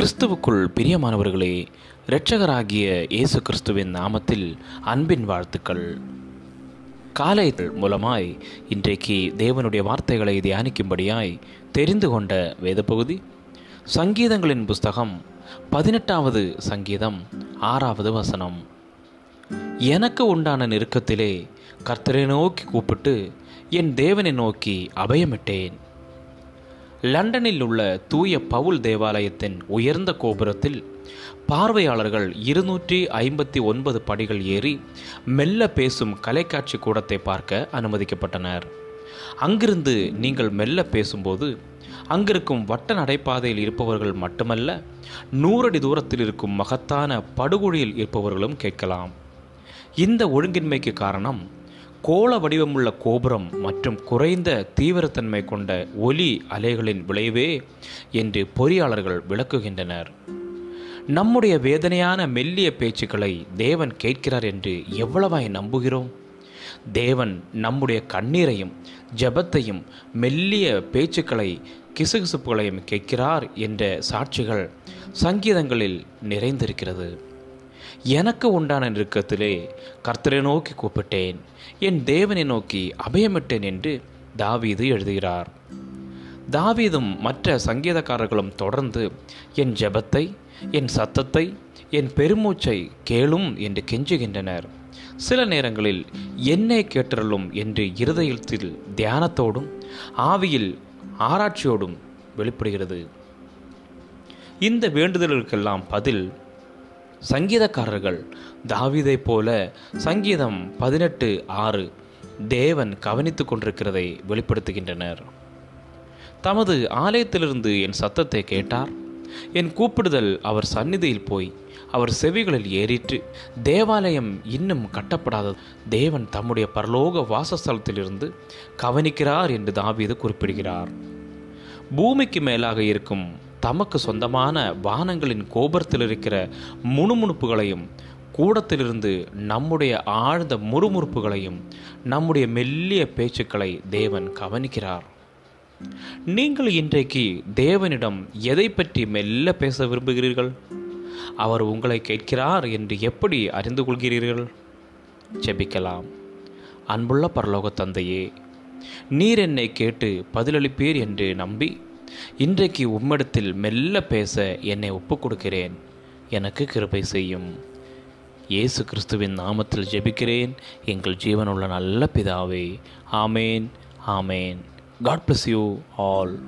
கிறிஸ்துவுக்குள் பிரியமானவர்களே இரட்சகராகிய இயேசு கிறிஸ்துவின் நாமத்தில் அன்பின் வாழ்த்துக்கள். காலை மூலமாய் இன்றைக்கு தேவனுடைய வார்த்தைகளை தியானிக்கும்படியாய் தெரிந்து கொண்ட வேத பகுதி சங்கீதங்களின் புஸ்தகம் பதினெட்டாவது சங்கீதம் ஆறாவது வசனம். எனக்கு உண்டான நெருக்கத்திலே கர்த்தரை நோக்கி கூப்பிட்டு என் தேவனை நோக்கி அபயமிட்டேன். லண்டனில் உள்ள தூய பவுல் தேவாலயத்தின் உயர்ந்த கோபுரத்தில் பார்வையாளர்கள் இருநூற்றி ஐம்பத்தி ஒன்பது படிகள் ஏறி மெல்ல பேசும் கலைக்காட்சி கூடத்தை பார்க்க அனுமதிக்கப்பட்டனர். அங்கிருந்து நீங்கள் மெல்ல பேசும்போது அங்கிருக்கும் வட்ட நடைபாதையில் இருப்பவர்கள் மட்டுமல்ல நூறடி தூரத்தில் இருக்கும் மகத்தான படுகொழியில் இருப்பவர்களும் கேட்கலாம். இந்த ஒழுங்கின்மைக்கு காரணம் கோள வடிவமுள்ள கோபுரம் மற்றும் குறைந்த தீவிரத்தன்மை கொண்ட ஒலி அலைகளின் விளைவே என்று பொறியாளர்கள் விளக்குகின்றனர். நம்முடைய வேதனையான மெல்லிய பேச்சுக்களை தேவன் கேட்கிறார் என்று எவ்வளவாய் நம்புகிறோம்? தேவன் நம்முடைய கண்ணீரையும் ஜபத்தையும் மெல்லிய பேச்சுக்களை கிசுகிசுப்புகளையும் கேட்கிறார் என்ற சாட்சிகள் சங்கீதங்களில் நிறைந்திருக்கிறது. எனக்கு உண்டான நெருக்கத்திலே கர்த்தரை நோக்கி கூப்பிட்டேன். என் தேவனை நோக்கி அபயமிட்டேன் என்று தாவீது எழுதுகிறார். தாவீதும் மற்ற சங்கீதக்காரர்களும் தொடர்ந்து என் ஜெபத்தை என் சத்தத்தை என் பெருமூச்சை கேளும் என்று கெஞ்சுகின்றனர். சில நேரங்களில் என்னை கேட்டருளும் என்று இருதயத்தில் தியானத்தோடும் ஆவியில் ஆராய்ச்சியோடும் வெளிப்படுகிறது. இந்த வேண்டுதல்களுக்கெல்லாம் பதில் சங்கீதக்காரர்கள். தாவீதைப் போல சங்கீதம் பதினெட்டு ஆறு தேவன் கவனித்து கொண்டிருக்கிறதை வெளிப்படுத்துகின்றனர். தமது ஆலயத்திலிருந்து என் சத்தத்தை கேட்டார். என் கூப்பிடுதல் அவர் சந்நிதியில் போய் அவர் செவிகளில் ஏறிற்று. தேவாலயம் இன்னும் கட்டப்படாதது. தேவன் தம்முடைய பரலோக வாசஸ்தலத்திலிருந்து கவனிக்கிறார் என்று தாவீது குறிப்பிடுகிறார். பூமிக்கு மேலாக இருக்கும் தமக்கு சொந்தமான வானங்களின் கோபுரத்தில் இருக்கிற முணுமுணுப்புகளையும் கூடத்திலிருந்து நம்முடைய ஆழ்ந்த முறுமுறுப்புகளையும் நம்முடைய மெல்லிய பேச்சுக்களை தேவன் கவனிக்கிறார். நீங்கள் இன்றைக்கு தேவனிடம் எதை பற்றி மெல்ல பேச விரும்புகிறீர்கள்? அவர் உங்களை கேட்கிறார் என்று எப்படி அறிந்து கொள்கிறீர்கள்? ஜெபிக்கலாம். அன்புள்ள பரலோக தந்தையே நீர் என்னை கேட்டு பதிலளிப்பீர் என்று நம்பி இன்றைக்கு உம்மிடத்தில் மெல்ல பேச என்னை ஒப்புக் கொடுக்கிறேன் எனக்கு கிருபை செய்யும். இயேசு கிறிஸ்துவின் நாமத்தில் ஜெபிக்கிறேன். எங்கள் ஜீவனுள்ள நல்ல பிதாவே ஆமேன் ஆமேன். God bless you all